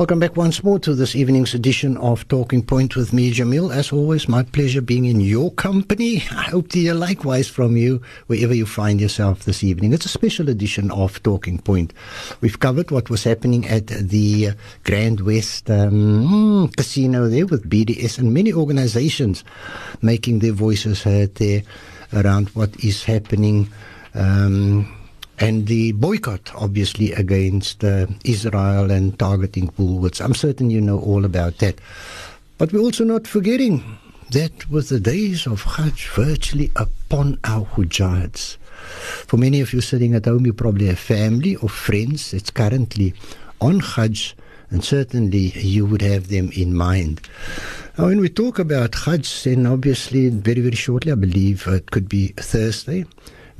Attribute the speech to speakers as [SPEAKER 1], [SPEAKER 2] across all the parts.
[SPEAKER 1] Welcome back once more to this evening's edition of Talking Point with me, Jamil. As always, my pleasure being in your company. I hope to hear likewise from you wherever you find yourself this evening. It's a special edition of Talking Point. We've covered what was happening at the Grand West um, Casino there with BDS and many organizations making their voices heard there around what is happening. Um, and the boycott, obviously, against uh, Israel and targeting Woolworths. I'm certain you know all about that. But we're also not forgetting that with the days of Hajj virtually upon our Hujjads. For many of you sitting at home, you probably have family or friends that's currently on Hajj, and certainly you would have them in mind. Now, when we talk about Hajj, then obviously, very, very shortly, I believe it could be Thursday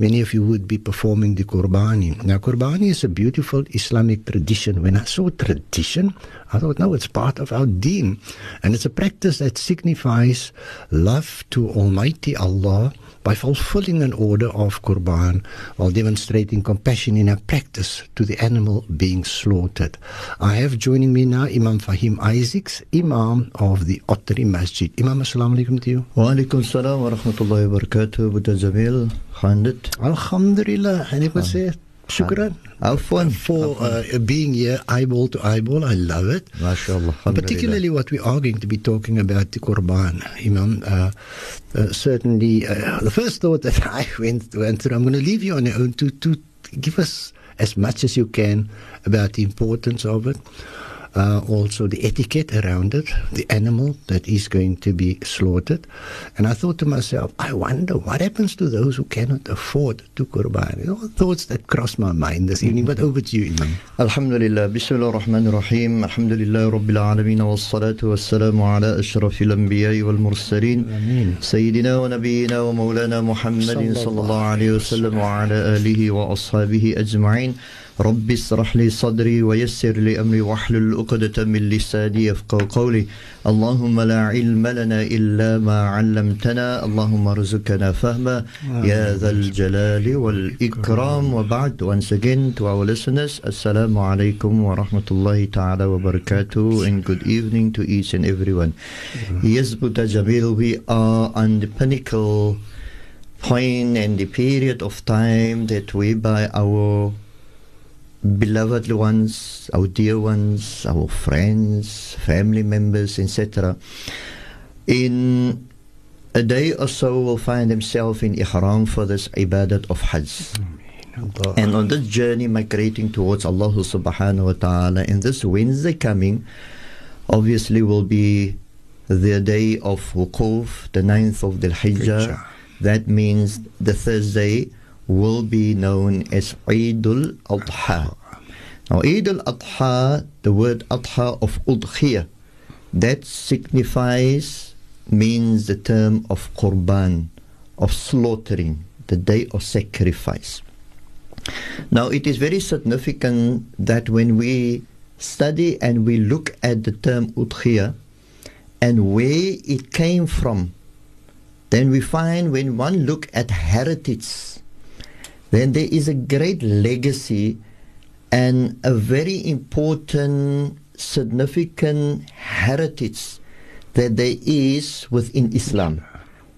[SPEAKER 1] many of you would be performing the Qurbani. Now, Qurbani is a beautiful Islamic tradition. When I saw tradition, I thought, no, it's part of our deen. And it's a practice that signifies love to Almighty Allah by fulfilling an order of Qurban while demonstrating compassion in our practice to the animal being slaughtered. I have joining me now Imam Fahiem Isaacs, Imam of the Ottery Masjid. Imam, assalamu alaikum to you.
[SPEAKER 2] Wa alaikum salam wa rahmatullahi wa barakatuh. Boeta Jamil, Khandit.
[SPEAKER 1] Alhamdulillah. And it shukran.
[SPEAKER 2] Afwan.
[SPEAKER 1] For uh, being here eyeball to eyeball. I love it.
[SPEAKER 2] MashaAllah.
[SPEAKER 1] Particularly what we are going to be talking about the Qurban, Imam. Uh, uh, certainly, uh, the first thought that I went, went through, I'm going to leave you on your own to, to give us as much as you can about the importance of it uh, also the etiquette around it, the animal that is going to be slaughtered. And I thought to myself, I wonder what happens to those who cannot afford to qurban. All thoughts that crossed my mind this evening, but over to you, Imam.
[SPEAKER 2] Alhamdulillah, Bismillah ar-Rahman ar-Rahim, Alhamdulillah Rabbil Alameen, wa salatu wa salamu ala ashraf al-anbiya wal mursaleen, Sayyidina wa Nabiyyina wa Mawlana Muhammadin sallallahu alayhi wa sallam wa ala alihi wa ashabihi ajma'in. رب اشرح لي صدري ويسر لي أمري واحلل عقدة من لساني يفقهوا قولي. اللهم لا علم لنا إلا ما علمتنا. اللهم ارزقنا فهما. يا ذا الجلال والإكرام. وبعد once again to our listeners السلام عليكم ورحمة الله تعالى وبركاته. And good evening to each and everyone. Yes Buddha Jamil we are on the pinnacle point and the period of time that we by our beloved ones, our dear ones, our friends, family members, etc. In a day or so will find themselves in ihram for this ibadat of Hajj. And on this journey migrating towards Allah subhanahu wa ta'ala, in this Wednesday coming, obviously will be the day of Wukuf, the ninth of the Hijjah. That means the Thursday will be known as Eidul Adha. Now, Eidul Adha, the word Adha of Udhiyah, that signifies, means the term of Qurban, of slaughtering, the day of sacrifice. Now, it is very significant that when we study and we look at the term Udhiyah and where it came from, then we find when one look at heritage then there is a great legacy and a very important, significant heritage that there is within Islam.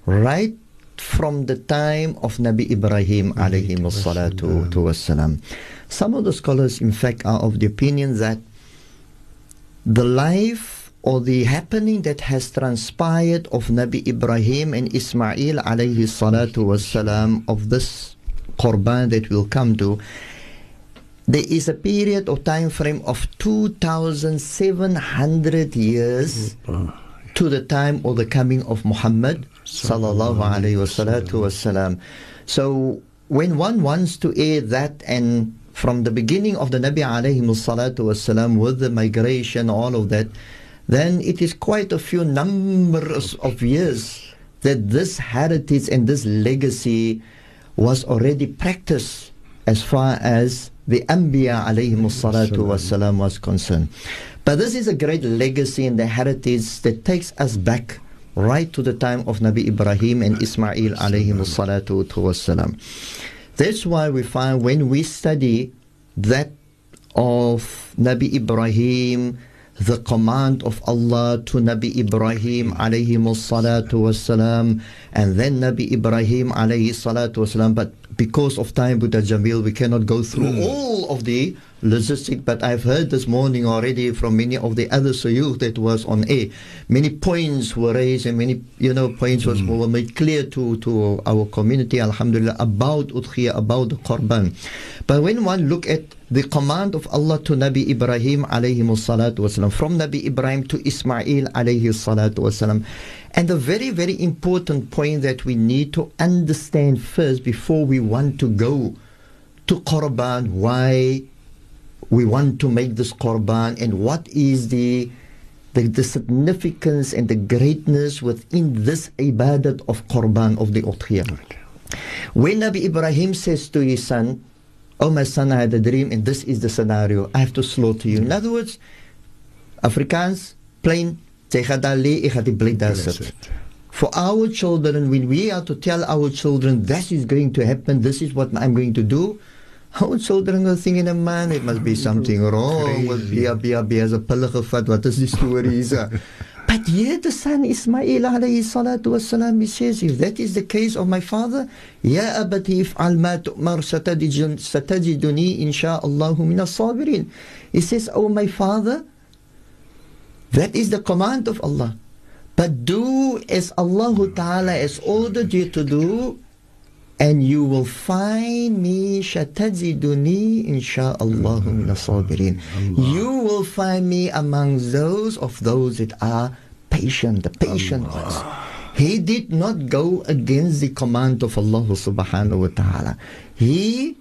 [SPEAKER 2] Right from the time of Nabi Ibrahim alayhi salatu wasalam. Some of the scholars, in fact, are of the opinion that the life or the happening that has transpired of Nabi Ibrahim and Ismail alayhi salatu wasalam of this Qurban that we'll come to, there is a period of time frame of 2,700 years to the time of the coming of Muhammad sallallahu alayhi wasallam. So when one wants to add that and from the beginning of the Nabi alayhi salatu wasalam with the migration, all of that, then it is quite a few numbers of years that this heritage and this legacy was already practiced as far as the Anbiya alayhi salatu wasalam was concerned. But this is a great legacy and the heritage that takes us back right to the time of Nabi Ibrahim and Ismail salatu wasalam. That's why we find when we study that of Nabi Ibrahim, the command of Allah to Nabi Ibrahim alayhi salatu wasalam, and then Nabi Ibrahim alayhi salatu wasalam. But because of time, Boeta Jamil, we cannot go through
[SPEAKER 1] Mm.
[SPEAKER 2] all of the logistic. But I've heard this morning already from many of the other suyukh that was on air. Many points were raised and many, you know, points was, mm. were made clear to, to our community, alhamdulillah, about udhiyah, about the Qurban. But when one look at the command of Allah to Nabi Ibrahim alayhi salatu wasalam, from Nabi Ibrahim to Ismail alayhi salatu wasalam, and the very, very important point that we need to understand first before we want to go to Qurban, why we want to make this Qurban and what is the, the, the significance and the greatness within this ibadat of Qurban of the Udhiyah. When Nabi Ibrahim says to his son, Oh my son, I had a dream and this is the scenario. I have to slaughter you. In other words, Afrikaans, plain, jy gaan daar lê, ek gaan die blik daar sit. For our children, when we are to tell our children this is going to happen, this is what I'm going to do, our children are thinking, a man, it must be something wrong Bia Bia Bia as a pille gevat. What is die story hier? But here the son Ismail alayhi salatu wasalam, he says, if that is the case of my father, Ya abati if'al ma tu'mar satajidun- satajiduni insha'Allahu min as-sabirin. He says, oh my father, that is the command of Allah. But do as Allah Ta'ala has ordered you to do, and you will find me shatajiduni insha'Allah mm-hmm. min as-sabirin. You will find me among those of those that are patient, the patient ones. He did not go against the command of Allah subhanahu wa ta'ala. He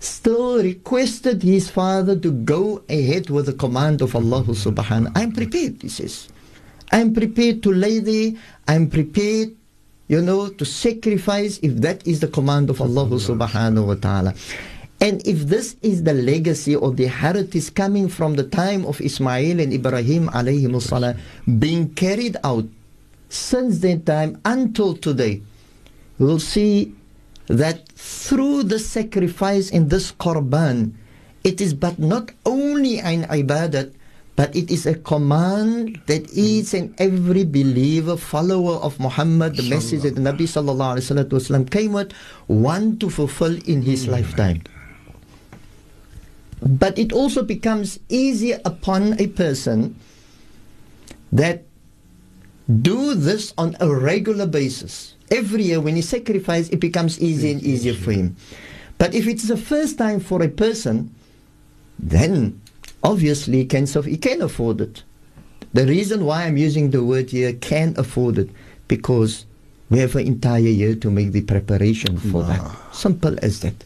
[SPEAKER 2] still requested his father to go ahead with the command of Allah subhanahu. I'm prepared, he says. I'm prepared to lay there. I'm prepared, you know, to sacrifice if that is the command of Allah subhanahu wa ta'ala. And if this is the legacy or the heritage coming from the time of Ismail and Ibrahim alayhi salam being carried out since that time until today, we'll see that through the sacrifice in this Qurban, it is but not only an ibadat, but it is a command that each and every believer, follower of Muhammad, the message that the Nabi sallallahu alaihi wasallam came with, want to fulfill in his lifetime. But it also becomes easier upon a person that do this on a regular basis. Every year when he sacrifices, it becomes easier and easier for him. But if it's the first time for a person, then obviously he can, he can afford it. The reason why I'm using the word here, can afford it, because we have an entire year to make the preparation for that. Simple as that.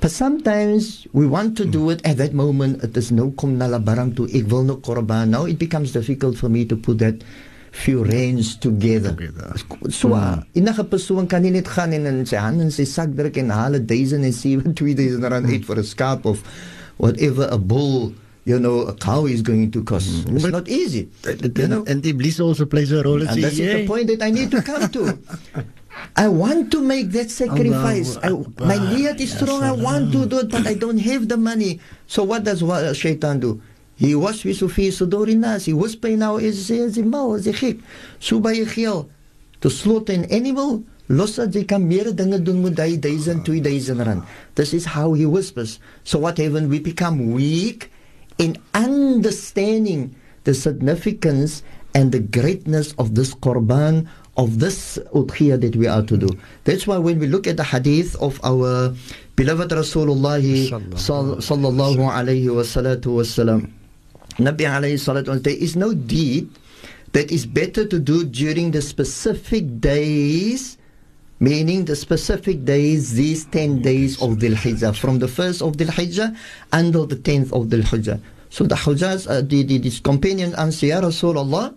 [SPEAKER 2] But sometimes we want to do it at that moment. It is no kom na labarang to ek wil no korban. Now it becomes difficult for me to put that few rands together.
[SPEAKER 1] Together.
[SPEAKER 2] So, uh, enige persoon kan nie net gaan en in sy hand in sy sak druk en haal 1000 en 7 2000 rand uit vir 'n skaap of whatever a bull, you know, a cow is going to cost. Mm-hmm. It's
[SPEAKER 1] But-
[SPEAKER 2] not easy. You know?
[SPEAKER 1] And the bliss also plays a role.
[SPEAKER 2] And that's the point that I need to come to. I want to make that sacrifice. Oh, I,
[SPEAKER 1] Akbar.
[SPEAKER 2] my niyat is strong. I want to do it, but I don't have the money. So what does what uh, shaitan do? He waswisu fi suduri nas. He whisper now is is gek. So by to slaughter an animal. Los dat jy kan meer dinge doen met hy 1000 2000 rand. This is how he whispers. So what happen we become weak in understanding the significance and the greatness of this Qurban, of this udhiyah that we are to do. That's why when we look at the hadith of our beloved Rasulullah sal- sallallahu alayhi wa salatu wasalam, Nabi alayhi salatu there is no deed that is better to do during the specific days meaning the specific days, these 10 days of Dhul Hijjah, from the 1st of Dhul Hijjah until the 10th of Dhul Hijjah. So the Hujjahs, uh, the, the, this companion answer, Ya Rasulullah,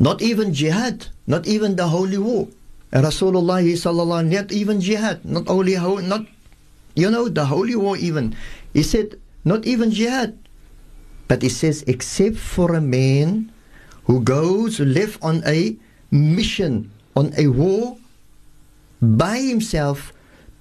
[SPEAKER 2] not even jihad, not even the holy war. Rasulullah sallallahu not even jihad, not only ho- not you know the holy war even. He said not even jihad, but he says except for a man who goes left on a mission on a war by himself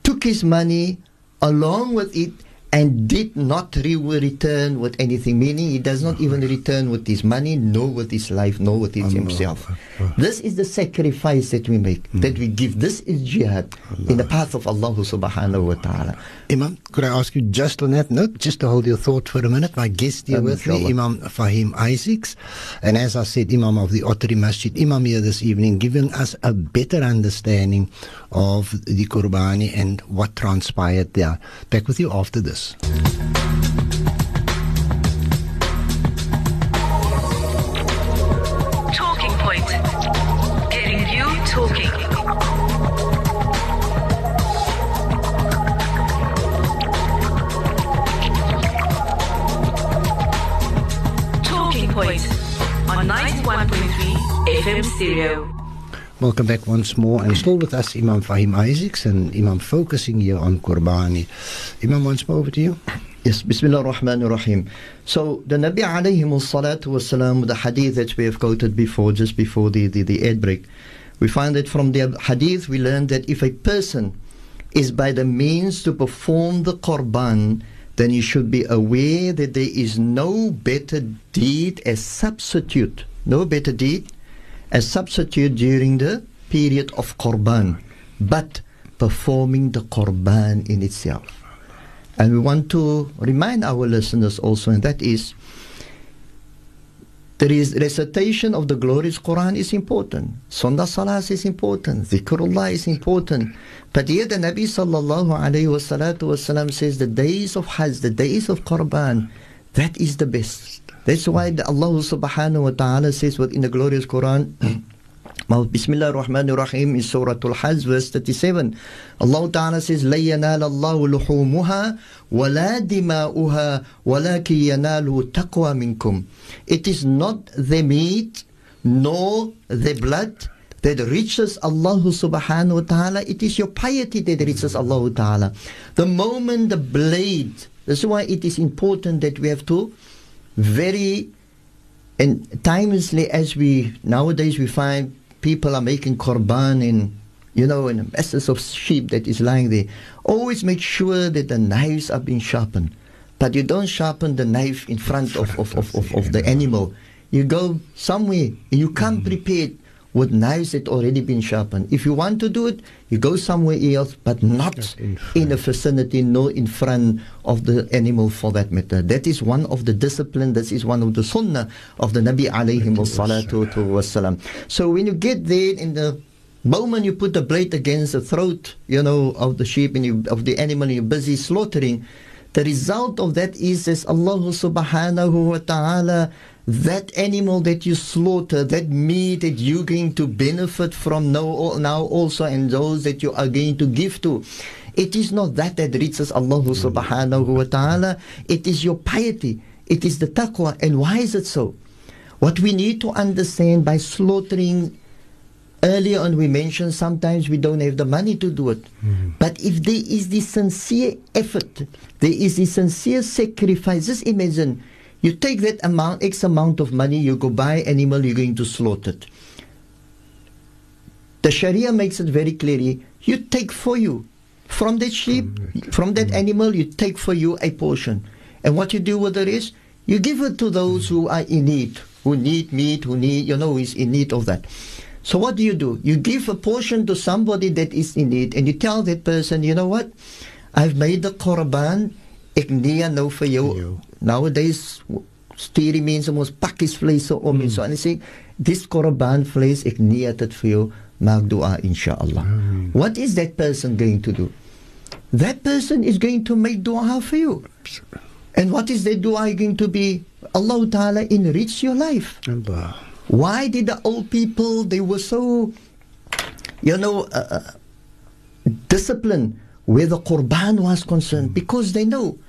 [SPEAKER 2] took his money along with it and did not re- return with anything, meaning he does not even return with his money, nor with his life, nor with his himself. This is the sacrifice that we make, that we give. This is jihad in the path of Allah subhanahu wa ta'ala.
[SPEAKER 1] Imam, could I ask you just on that note, just to hold your thought for a minute? My guest here
[SPEAKER 2] Um,
[SPEAKER 1] with me. Imam Fahiem Isaacs, and as I said, Imam of the Ottery Masjid, Imam here this evening, giving us a better understanding of the Qurbani and what transpired there. Back with you after this.
[SPEAKER 3] Talking Point. Getting you talking. Talking Point on 91.3 FM Stereo.
[SPEAKER 1] Welcome back once more, and still with us, Imam Fahiem Isaacs, and Imam focusing here on Qurbani. Imam, once more over to you.
[SPEAKER 2] Yes, Bismillah ar-Rahman ar-Rahim. So the Nabi alayhi salatu wasalam, the hadith that we have quoted before, just before the, the, the ad break, we find that from the hadith we learn that if a person is by the means to perform the Qurban, then you should be aware that there is no better deed as substitute, no better deed as substitute during the period of Qurban, but performing the Qurban in itself. And we want to remind our listeners also, and that is there is recitation of the glorious Quran is important. Sunnah Salah is important. Zikrullah is important. But here the Nabi sallallahu alayhi wa salatu says the days of Hajj, the days of Qurban, that is the best. That's why Allah subhanahu wa ta'ala says within the glorious Quran, Bismillah ar-Rahman ar-Rahim in Surah Al-Hajj verse 37. Allah Ta'ala says, لَن يَنَالَ اللَّهُ لُحُومُهَا وَلَا دِمَاؤُهَا وَلَكِنْ يَنَالُ تَقْوَى مِنْكُمْ It is not the meat nor the blood that reaches Allah subhanahu wa ta'ala. It is your piety that reaches Allah ta'ala. The moment the blade, that's why it is important that we have to very and timely as we nowadays we find people are making korban in you know in masses of sheep that is lying there. Always make sure that the knives are being sharpened. But you don't sharpen the knife in front of, of, of, of, of the animal. You go somewhere you come prepared with knives that already been sharpened if you want to do it you go somewhere else but not
[SPEAKER 1] in
[SPEAKER 2] in a vicinity nor in front of the animal for that matter. That is one of the discipline, that is one of the sunnah of the Nabi alayhi salatu wasalam. So when you get there in the moment you put the blade against the throat, you know, of the sheep and you, of the animal and you're busy slaughtering, the result of that is as Allah subhanahu wa ta'ala that animal that you slaughter, that meat that you're going to benefit from now, now also, and those that you are going to give to. It is not that that reaches Allah mm. subhanahu wa ta'ala. It is your piety. It is the taqwa. And why is it so? What we need to understand by slaughtering Earlier on, we mentioned sometimes we don't have the money to do it. Mm-hmm. But if there is this sincere effort, there is the sincere sacrifice. Just imagine you take that amount, X amount of money, you go buy animal, you're going to slaughter it. The Sharia makes it very clearly you take for you. From that sheep, mm, from that mm. animal, you take for you a portion. And what you do with the rest, you give it to those mm. who are in need, who need meat, who need, you know, is in need of that. So what do you do? You give a portion to somebody that is in need, and you tell that person, you know what? I've made the korban, ek nou vir jou. Nowadays, stuur die mense ons pakkies vlees so om en so en hy sê dis korban vlees ek nie dit vir jou maak dua inshallah. What is that person going to do? That person is going to make dua for you. And what is that dua going to be? Allah Ta'ala enrich your life.
[SPEAKER 1] Allah.
[SPEAKER 2] Why did the old people, they were so, you know, uh, uh, disciplined where the Qurban was concerned? Because they know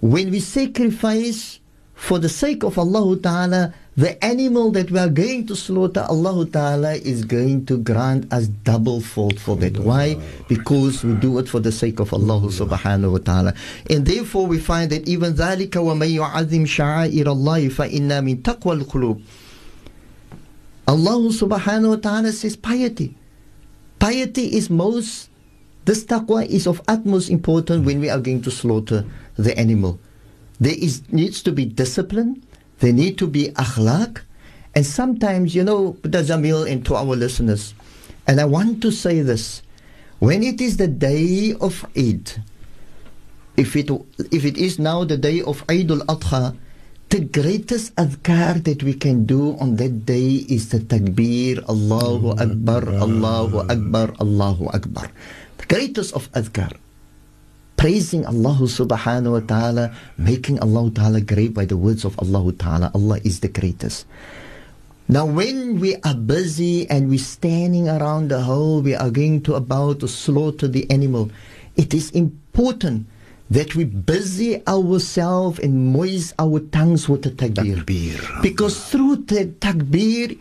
[SPEAKER 2] when we sacrifice for the sake of Allah Ta'ala, the animal that we are going to slaughter, Allah Ta'ala is going to grant us double fault for that. Why? Because we do it for the sake of Allah Subhanahu wa Ta'ala. And therefore we find that even ذَلِكَ وَمَن يُعَظِّمْ شَعَائِرَ اللَّهِ فَإِنَّا مِن تَقْوَى الْقُلُوبِ Allah subhanahu wa ta'ala says piety. Piety is most, this taqwa is of utmost importance when we are going to slaughter the animal. There is needs to be discipline, there need to be akhlaq, and sometimes, you know, Brother Jamil and to our listeners, and I want to say this, when it is the day of Eid, if it if it is now the day of Eid al-Adha, the greatest adhkar that we can do on that day is the takbir, Allahu Akbar, Allahu Akbar, Allahu Akbar. The greatest of adhkar. Praising Allah subhanahu wa ta'ala, making Allah ta'ala great by the words of Allah ta'ala. Allah is the greatest. Now, when we are busy and we're standing around the hole, we are going to about to slaughter the animal. It is important that we busy ourselves and moist our tongues with the takbir.
[SPEAKER 1] Takbir.
[SPEAKER 2] Because through the takbir,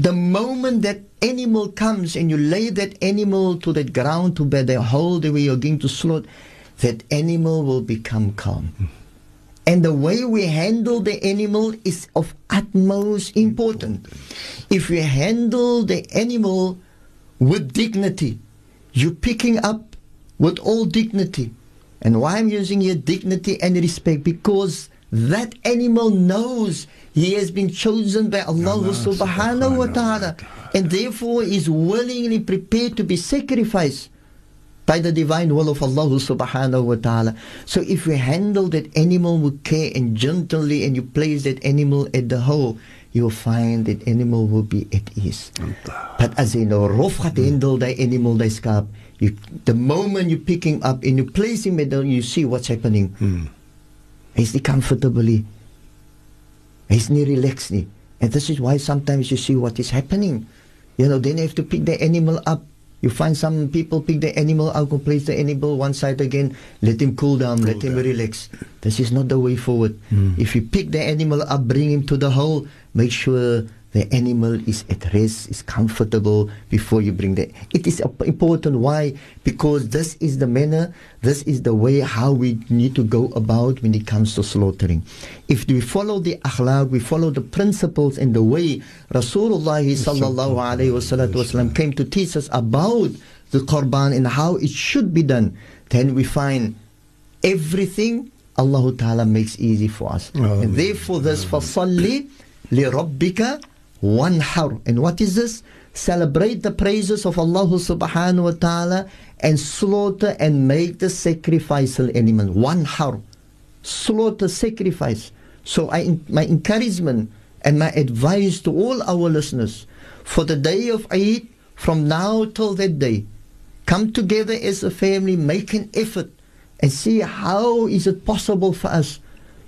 [SPEAKER 2] the moment that animal comes and you lay that animal to the ground to bear the hole the way you're going to slaughter, that animal will become calm. And the way we handle the animal is of utmost importance. If we handle the animal with dignity, you're picking up with all dignity. And why I'm using here dignity and respect because that animal knows he has been chosen by Allah,
[SPEAKER 1] Allah
[SPEAKER 2] subhanahu wa ta'ala and therefore is willingly prepared to be sacrificed by the divine will of Allah subhanahu wa ta'ala. So if we handle that animal with care and gently and you place that animal at the hole, you will find that animal will be at ease. But as jy nou rof gaat handle die animal, die skaap, you, the moment you pick him up and you place him at the, you see what's happening. He's nie comfortably. He's nie relaxed nie. And this is why sometimes you see what is happening. You know, then you have to pick the animal up. You find some people pick the animal out, and place the animal one side again, let him cool down, let him relax. This is not the way forward. Hmm. If you pick the animal up, bring him to the hole, make sure the animal is at rest, is comfortable before you bring the. It is op- important. Why? Because this is the manner, this is the way how we need to go about when it comes to slaughtering. If we follow the akhlaq, we follow the principles and the way Rasulullah sallallahu alaihi wasallam came to teach us about the Qurban and how it should be done, then we find everything Allah Ta'ala makes easy for us.
[SPEAKER 1] Ameen.
[SPEAKER 2] And therefore this فَصَلِّ لِرَبِّكَ wanhar. And what is this? Celebrate the praises of Allah subhanahu wa ta'ala and slaughter and make the sacrificial animal. Wanhar. Slaughter, sacrifice. So I, my encouragement and my advice to all our listeners for the day of Eid, from now till that day, come together as a family, make an effort and see how is it possible for us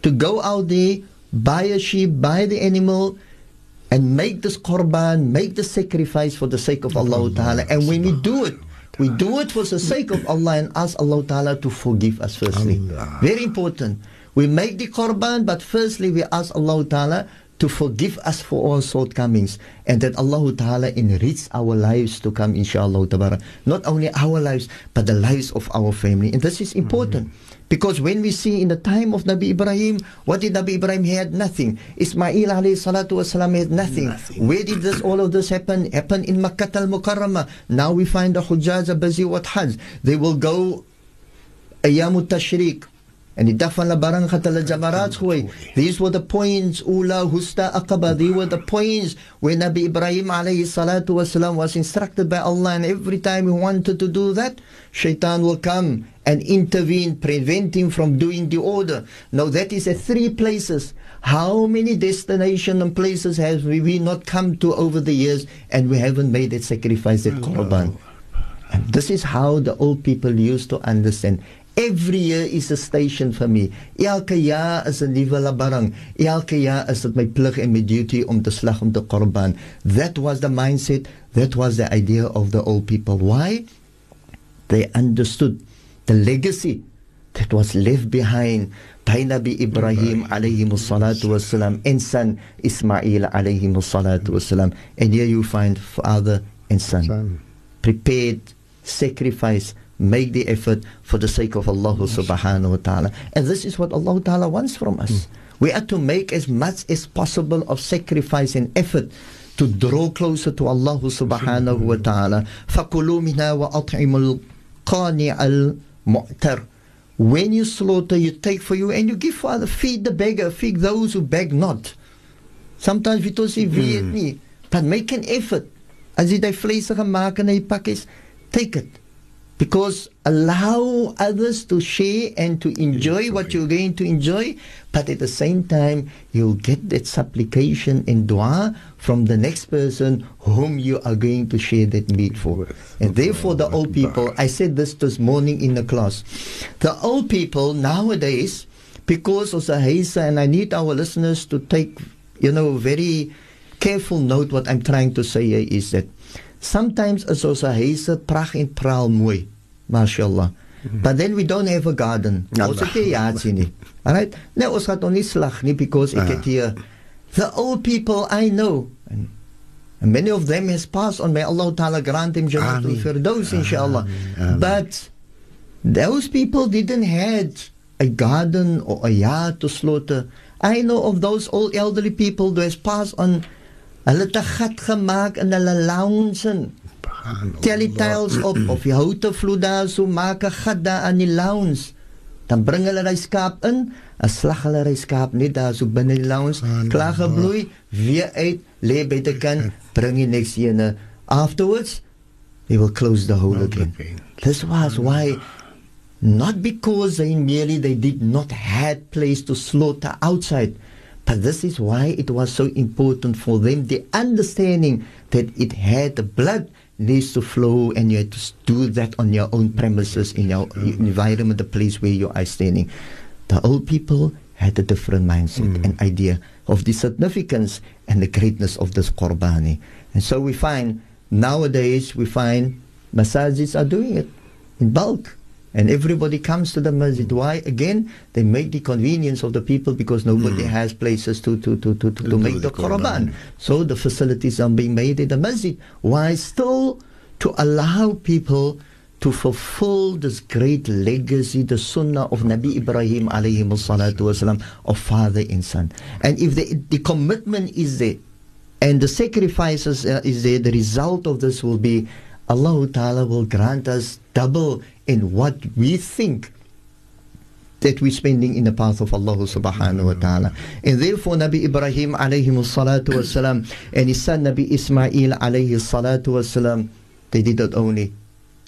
[SPEAKER 2] to go out there, buy a sheep, buy the animal, and make this qurban, make the sacrifice for the sake of Allah Ta'ala. And when we do it, we do it for the sake of Allah and ask Allah Ta'ala to forgive us firstly.
[SPEAKER 1] Allah.
[SPEAKER 2] Very important. We make the qurban, but firstly we ask Allah Ta'ala to forgive us for all shortcomings and that Allah Ta'ala enrich our lives to come inshallah. Not only our lives, but the lives of our family. And this is important. Because when we see in the time of Nabi Ibrahim, what did Nabi Ibrahim he had? Nothing. Ismail alayhi salatu wasalam had nothing.
[SPEAKER 1] Nothing.
[SPEAKER 2] Where did this all of this happen? Happen in Makkah al-Mukarramah. Now we find the Hujjaz are busy with Hajj. They will go Ayamut Tashriq. En die dag van la barang hulle jamarat gooi. These were the points, Ula, Wusta, Aqaba. They were the points where Nabi Ibrahim alayhi salatu wasalam was instructed by Allah and every time he wanted to do that, shaitan will come and intervene, prevent him from doing the order. Now that is at three places. How many destinations and places have we, we not come to over the years and we haven't made that sacrifice, that mm. korban? Oh. And this is how the old people used to understand. Every year is a station vir my. Elke jaar is 'n nuwe labarang. Elke jaar is dit my plig en my duty om te slag om te korban. That was the mindset, that was the idea of the old people. Why? They understood the legacy that was left behind by Nabi Ibrahim alayhi salatu wasalam and son Ismail alayhi salatu wasalam. And here you find father and son
[SPEAKER 1] Son.
[SPEAKER 2] prepared, sacrifice, make the effort for the sake of Allah subhanahu wa ta'ala. And this is what Allah ta'ala wants from us. We are to make as much as possible of sacrifice and effort to draw closer to Allah subhanahu wa ta'ala. فَكُلُوا مِنَا وَأَطْعِمُوا qani al mu'tar. When you slaughter, you take for you and you give for other. Feed the beggar, feed those who beg not. Sometimes we don't say weet nie, but make an effort. As jy daai vleise gemaak en hy pakkies, take it. Because allow others to share and to enjoy what you're going to enjoy, but at the same time, you'll get that supplication and dua from the next person whom you are going to share that meat for. And therefore, the old people, I said this this morning in the class, the old people nowadays, because of the Haisa, and I need our listeners to take, you know, very careful note what I'm trying to say here is that sometimes as ons huise pragt en praal mooi, mashallah. But then we don't have a garden. Ons het nie jaartjie nie. Alright? Nee, ons gaan nog nie slag nie because ek het hier the old people I know and, and many of them has passed on may Allah Ta'ala grant them Jannatul Firdaus inshallah. But those people didn't had a garden or a yard to slaughter. I know of those old elderly people who has passed on Hulle het 'n gat gemaak in hulle lounge. Tel die tiles op of die houte vloed daar so maak 'n gat daar aan die lounge. Dan bring hulle die skaap in, 'n slag hulle die skaap net daar so binne die lounge, klaar gebloei, weer uit, lê by die kan, bring die next ene. Afterwards, they will close the hole again. This was why not because they merely they did not had place to slaughter outside but this is why it was so important for them the understanding that it had the blood needs to flow and you had to do that on your own premises in your environment, the place where you are standing. The old people had a different mindset mm. and idea of the significance and the greatness of this Qurbani. And so we find nowadays we find masajids are doing it in bulk. And everybody comes to the masjid. Why? Again, they make the convenience of the people because nobody mm. has places to, to, to, to, to, to make the, the Qurban. So the facilities are being made in the masjid. Why? Still to allow people to fulfill this great legacy, the sunnah of Nabi Ibrahim alayhi salatu wasalam, of father and son. And if the, the commitment is there, and the sacrifices uh, is there, the result of this will be Allah Ta'ala will grant us double in what we think that we're spending in the path of Allah subhanahu wa ta'ala. And therefore Nabi Ibrahim alayhi salatu wasalam and his son Nabi Ismail alayhi salatu wasalam, they did not only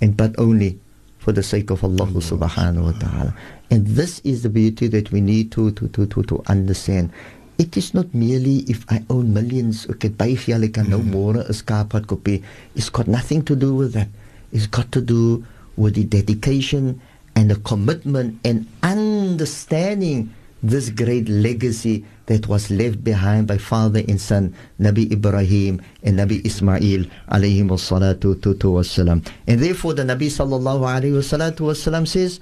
[SPEAKER 2] and but only for the sake of Allah subhanahu wa ta'ala. And this is the beauty that we need to, to, to, to, to understand. It is not merely if I own millions, ek het baie geld, ek kan nou mhm. môre 'n skaap wat kopie. It's got nothing to do with that. It's got to do with the dedication and the commitment and understanding this great legacy that was left behind by father and son Nabi Ibrahim and Nabi Ismail alayhi salatu wassalam. And therefore the Nabi sallallahu alayhi wasalam says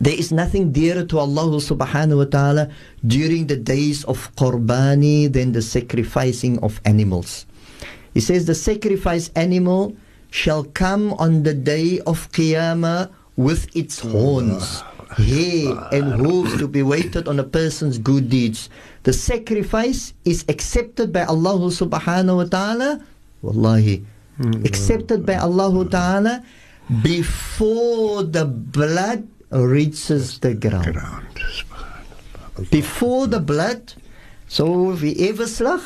[SPEAKER 2] there is nothing dearer to Allah subhanahu wa ta'ala during the days of Qurbani than the sacrificing of animals. He says the sacrifice animal shall come on the day of Qiyamah with its horns, hair, and hooves to be weighted on a person's good deeds. The sacrifice is accepted by Allah subhanahu wa ta'ala, wallahi, accepted by Allah ta'ala before the blood reaches the ground. Before the blood, so if we ever slag,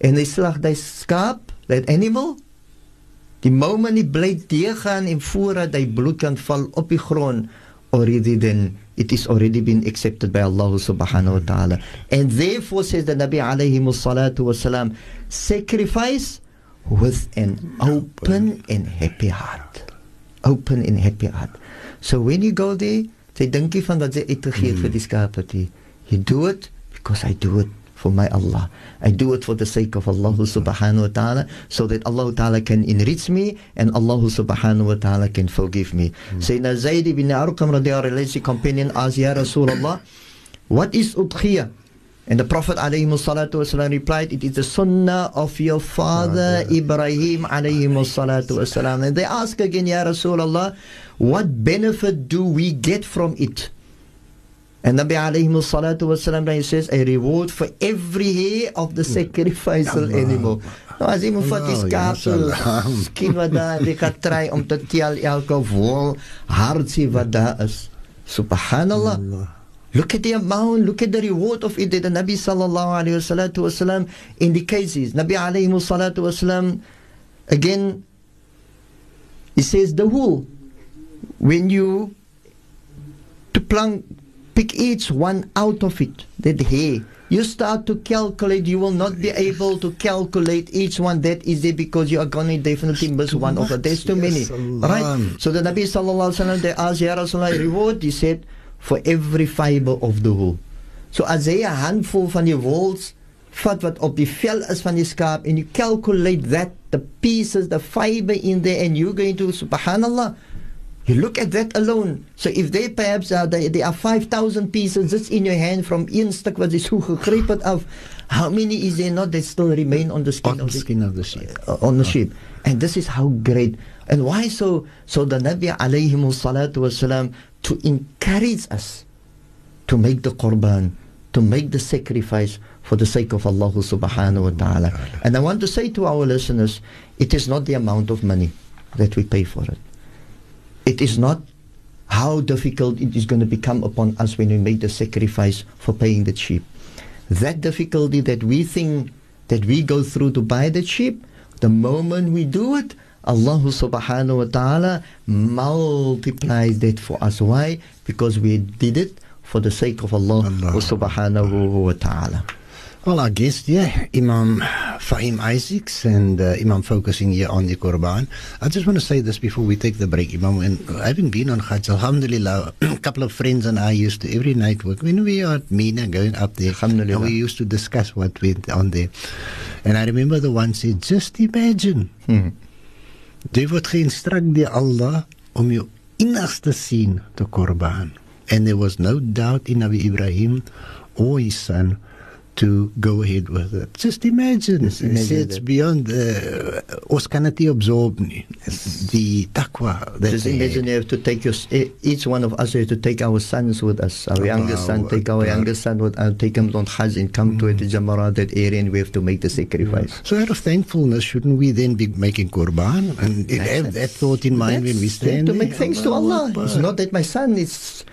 [SPEAKER 2] en hy slag die skaap, that animal, Die moment die bloed deurgaan en voordat hy bloed kan val op die grond, already then it is already been accepted by Allah subhanahu wa ta'ala. And therefore says the Nabi alayhi salatu wasalam, sacrifice with an open and happy heart. Open and happy heart. So when you go there, jy dink nie van wat jy uitgegee het mm. vir die skape. You do it because I do it for my Allah. I do it for the sake of Allah subhanahu wa ta'ala so that Allah ta'ala can enrich me and Allah subhanahu wa ta'ala can forgive me. Mm. Sayyidina Zayd ibn Arqam radiallahu companion asked, Ya Rasulullah, what is udhiyah? And the Prophet wasalam replied, It is the sunnah of your father Ibrahim alayhi salatu wasalam. And they ask again, Ya Rasulullah, what benefit do we get from it? And Nabi alayhi salatu wasalam, he says, a reward for every hair of the sacrificial animal. Nou as iemand vat die
[SPEAKER 1] Allah,
[SPEAKER 2] skaap skien wat daar die try om te tel elke wol hartjie wat daar is. Subhanallah. Look at the amount, look at the reward of it that the Nabi sallallahu alayhi wa sallam indicates. Nabi alayhi salatu wasalam, again, he says the wool, when you to plunk, pick each one out of it, that hair, you start to calculate, you will not be able to calculate each one that is there because you are going to definitely miss
[SPEAKER 1] too
[SPEAKER 2] one of it. There's too
[SPEAKER 1] yes,
[SPEAKER 2] many.
[SPEAKER 1] Allah.
[SPEAKER 2] Right? So the Nabi sallallahu alaihi wasallam, they asked, Ya Rasulullah, reward? He said, for every fiber of the wool. So as jy 'n handvol van die wols vat wat op die vel is van die skaap en you calculate that the pieces the fiber in there and you're going to subhanallah you look at that alone so if they perhaps are there, there are 5000 pieces just in your hand from een stuk wat jy so af how many is there not that still remain on the skin
[SPEAKER 1] On
[SPEAKER 2] of
[SPEAKER 1] the skin of the sheep.
[SPEAKER 2] uh, on the sheep. And this is how great. And why so? So the Nabi alayhi salatu wasalam to encourage us to make the qurban, to make the sacrifice for the sake of Allah subhanahu wa ta'ala. And I want to say to our listeners, it is not the amount of money that we pay for it. It is not how difficult it is going to become upon us when we make the sacrifice for paying the sheep. That difficulty that we think that we go through to buy the sheep, the moment we do it, Allah subhanahu wa ta'ala multiplies that for us. Why? Because we did it for the sake of Allah,
[SPEAKER 1] Allah.
[SPEAKER 2] subhanahu wa ta'ala.
[SPEAKER 1] Well, our guest yeah, Imam Fahiem Isaacs, and uh, Imam focusing here on the Qurban. I just want to say this before we take the break, Imam. And having been on Hajj, Alhamdulillah, a couple of friends and I used to every night work when we are at Mina going up there.
[SPEAKER 2] Alhamdulillah.
[SPEAKER 1] And we used to discuss what went on there. And I remember the one said, just imagine.
[SPEAKER 2] Hmm.
[SPEAKER 1] Geïnstruct deur Allah om jou innigste sien te korban. And there was no doubt in Nabi Ibrahim or his son to go ahead with it. Just imagine.
[SPEAKER 2] Just imagine
[SPEAKER 1] it's
[SPEAKER 2] that.
[SPEAKER 1] beyond uh, ons kan dit nie absorb nie. Die taqwa that
[SPEAKER 2] Just imagine you have to take your, each one of us have to take our sons with us. Our youngest son, take our youngest son with us, take him on Hajj and come to the Jamarat, that area, and we have to make the sacrifice.
[SPEAKER 1] So out of thankfulness, shouldn't we then be making korban and have that thought in mind when we
[SPEAKER 2] That's-
[SPEAKER 1] stand
[SPEAKER 2] to make thanks to Allah. It's not that my son is.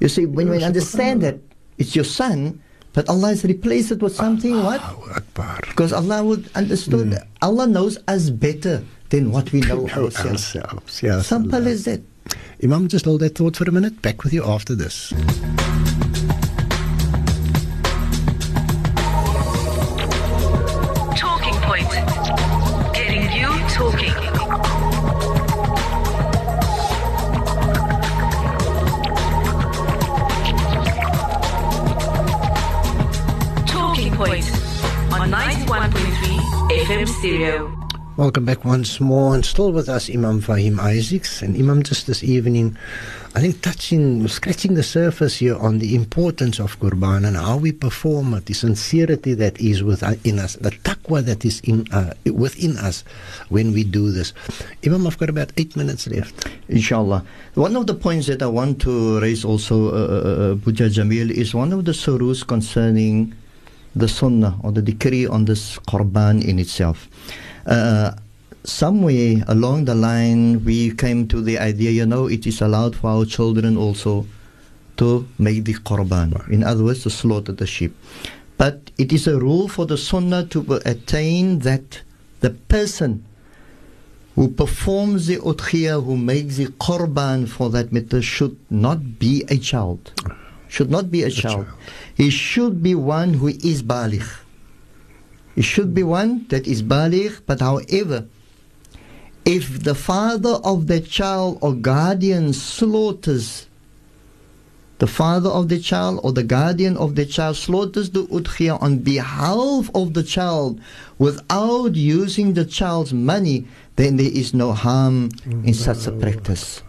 [SPEAKER 2] You see, when we understand that it's your son, but Allah has replaced it with something what?
[SPEAKER 1] Allahu Akbar.
[SPEAKER 2] Because Allah would understood. Hmm. Allah knows us better than what we know
[SPEAKER 1] Know
[SPEAKER 2] ourselves.
[SPEAKER 1] ourselves. Yes,
[SPEAKER 2] Simple
[SPEAKER 1] Allah.
[SPEAKER 2] as that.
[SPEAKER 1] Imam, just hold that thought for a minute. Back with you after this.
[SPEAKER 3] FM Stereo.
[SPEAKER 1] Welcome back once more, and still with us, Imam Fahiem Isaacs. And Imam, just this evening, I think touching, scratching the surface here on the importance of Qurban and how we perform it, the sincerity that is within us, the taqwa that is in uh, within us when we do this. Imam, I've got about eight minutes left.
[SPEAKER 2] Inshallah. One of the points that I want to raise also, uh, uh, Buja Jamil, is one of the surahs concerning the sunnah or the decree on this Qurban in itself. Uh, somewhere along the line, we came to the idea, you know, it is allowed for our children also to make the Qurban. In other words, to slaughter the sheep. But it is a rule for the sunnah to attain that the person who performs the udhiyah, who makes the qurban for that matter, should not be a child. Should not be a child.
[SPEAKER 1] child.
[SPEAKER 2] He should be one who is baligh. He should be one that is baligh, but however, if the father of the child or guardian slaughters the father of the child or the guardian of the child slaughters the udhiyah on behalf of the child without using the child's money, then there is no harm in such a practice.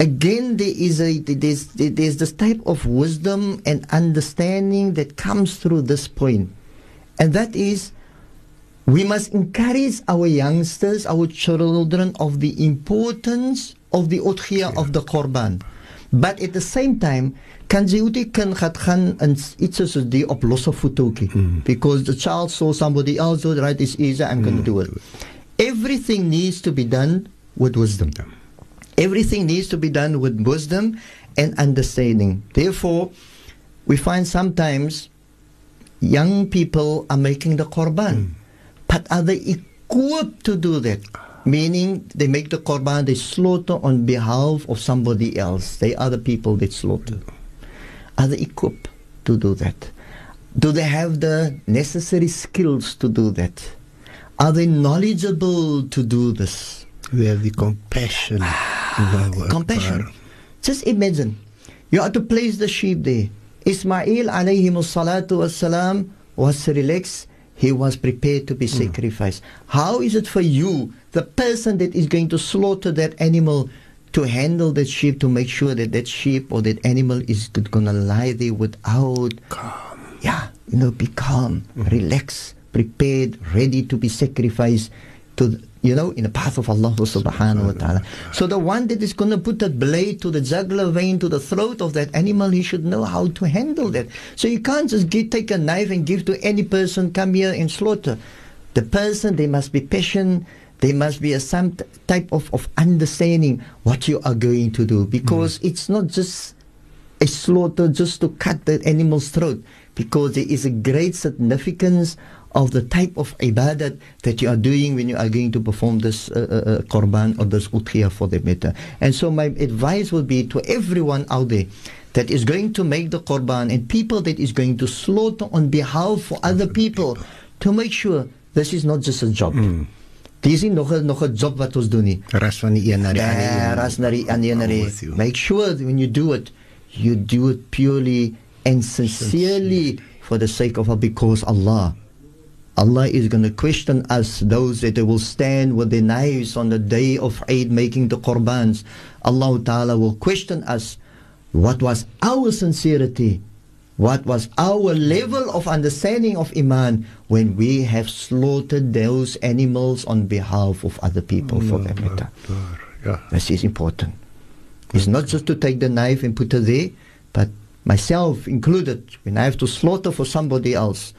[SPEAKER 2] Again, there is a there's, there's this type of wisdom and understanding that comes through this point, and that is we must encourage our youngsters, our children, of the importance of the udhiyah of the korban. But at the same time kan jy nie kan gaan gaan in iets soos die op losse voete ook nie.
[SPEAKER 1] Mm.
[SPEAKER 2] Because the child saw somebody else do it right it's easy I'm going to do it. Everything needs to be done with wisdom. Everything needs to be done with wisdom and understanding. Therefore, we find sometimes young people are making the qurban, hmm. but are they equipped to do that? Meaning they make the qurban, they slaughter on behalf of somebody else. They are the people that slaughter. Are they equipped to do that? Do they have the necessary skills to do that? Are they knowledgeable to do this?
[SPEAKER 1] We have the compassion. Ah.
[SPEAKER 2] Compassion. Just imagine, you are to place the sheep there. Ismail alayhi salatu wassalam was relaxed. He was prepared to be sacrificed. How is it for you, the person that is going to slaughter that animal, to handle that sheep, to make sure that that sheep or that animal is going to lie there without
[SPEAKER 1] Calm.
[SPEAKER 2] yeah, you know, be calm, relax, prepared, ready to be sacrificed to, you know, in the path of Allah subhanahu wa ta'ala. So the one that is going to put that blade to the jugular vein, to the throat of that animal, he should know how to handle that. So you can't just give, take a knife and give to any person, come here and slaughter. The person, they must be patient, there must be a some t- type of, of understanding what you are going to do because mm. it's not just a slaughter just to cut the animal's throat because there is a great significance of the type of ibadat that you are doing when you are going to perform this uh, uh, uh, qurban or this udhiyah for the matter. And so my advice would be to everyone out there that is going to make the qurban and people that is going to slaughter on behalf of other people to make sure this is not just a job. Dis is nog 'n nog 'n job wat ons doen nie.
[SPEAKER 1] Ras van die een na die ander.
[SPEAKER 2] Yeah,
[SPEAKER 1] een.
[SPEAKER 2] ras na die ander
[SPEAKER 1] I'm
[SPEAKER 2] ene.
[SPEAKER 1] with you.
[SPEAKER 2] Make sure when you do it, you do it purely and sincerely for the sake of Allah, because Allah. Allah is going to question us, those that will stand with their knives on the day of Eid making the Qurbans. Allah Ta'ala will question us, what was our sincerity? What was our level of understanding of Iman when we have slaughtered those animals on behalf of other people for that matter? This is important. It's not just to take the knife and put it there, but myself included, when I have to slaughter for somebody else,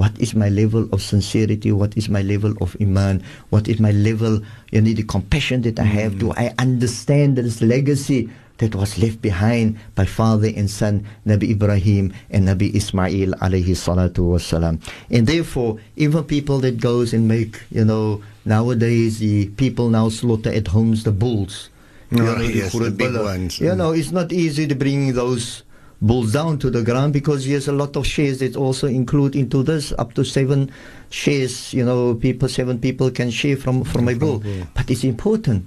[SPEAKER 2] what is my level of sincerity? What is my level of iman? What is my level, you know, the compassion that I have? Do I understand this legacy that was left behind by father and son, Nabi Ibrahim and Nabi Ismail alayhi salatu wasalam. And therefore, even people that goes and make, you know, nowadays the people now slaughter at homes the bulls.
[SPEAKER 1] Oh,
[SPEAKER 2] know,
[SPEAKER 1] yes, the big ones.
[SPEAKER 2] You know, it's not easy to bring those bulls down to the ground because there's a lot of shares that also include into this up to seven shares. You know, people seven people can share from from a bull, but it's important.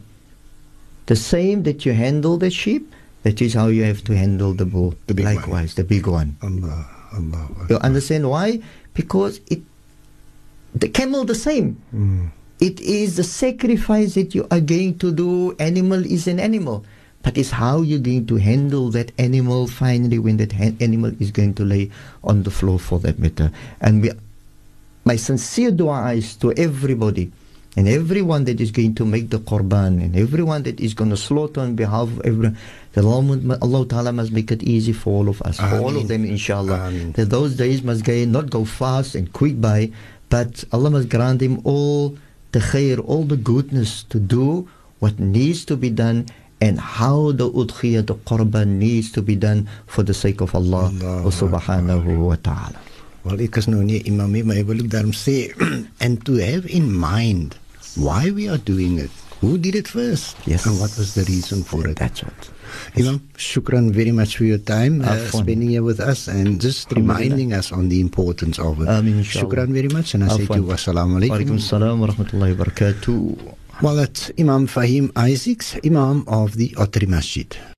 [SPEAKER 2] The same that you handle the sheep, that is how you have to handle the bull.
[SPEAKER 1] The big one.
[SPEAKER 2] Likewise, the big one.
[SPEAKER 1] Allah. Allah.
[SPEAKER 2] You understand why? Because it, the camel the same.
[SPEAKER 1] Mm.
[SPEAKER 2] It is the sacrifice that you are going to do. Animal is an animal. But it's how you're going to handle that animal finally when that ha- animal is going to lay on the floor for that matter. And we, my sincere dua is to everybody and everyone that is going to make the qurban and everyone that is going to slaughter on behalf of everyone. That Allah, Allah Ta'ala must make it easy for all of us, for all of them, inshallah.
[SPEAKER 1] Ameen.
[SPEAKER 2] That those days must go, not go fast and quick by, but Allah must grant him all the khair, all the goodness to do what needs to be done and how the udhiyah, the qurban needs to be done for the sake of Allah
[SPEAKER 1] Allahu
[SPEAKER 2] subhanahu wa ta'ala.
[SPEAKER 1] Wel ek is nou nie imam nie, maar ek wil ook daarom sê and to have in mind why we are doing it. Who did it first?
[SPEAKER 2] Yes.
[SPEAKER 1] And what was the reason for it?
[SPEAKER 2] That's right.
[SPEAKER 1] Imam, shukran very much for your time uh, spending here with us and just reminding us on the importance of it.
[SPEAKER 2] Ameen.
[SPEAKER 1] Shukran very much and I say to you wassalamu
[SPEAKER 2] Alaikum
[SPEAKER 1] alaikum.
[SPEAKER 2] salam wa rahmatullahi wa barakatuh.
[SPEAKER 1] Well, Imam Fahiem Isaacs, Imam of the Ottery Masjid.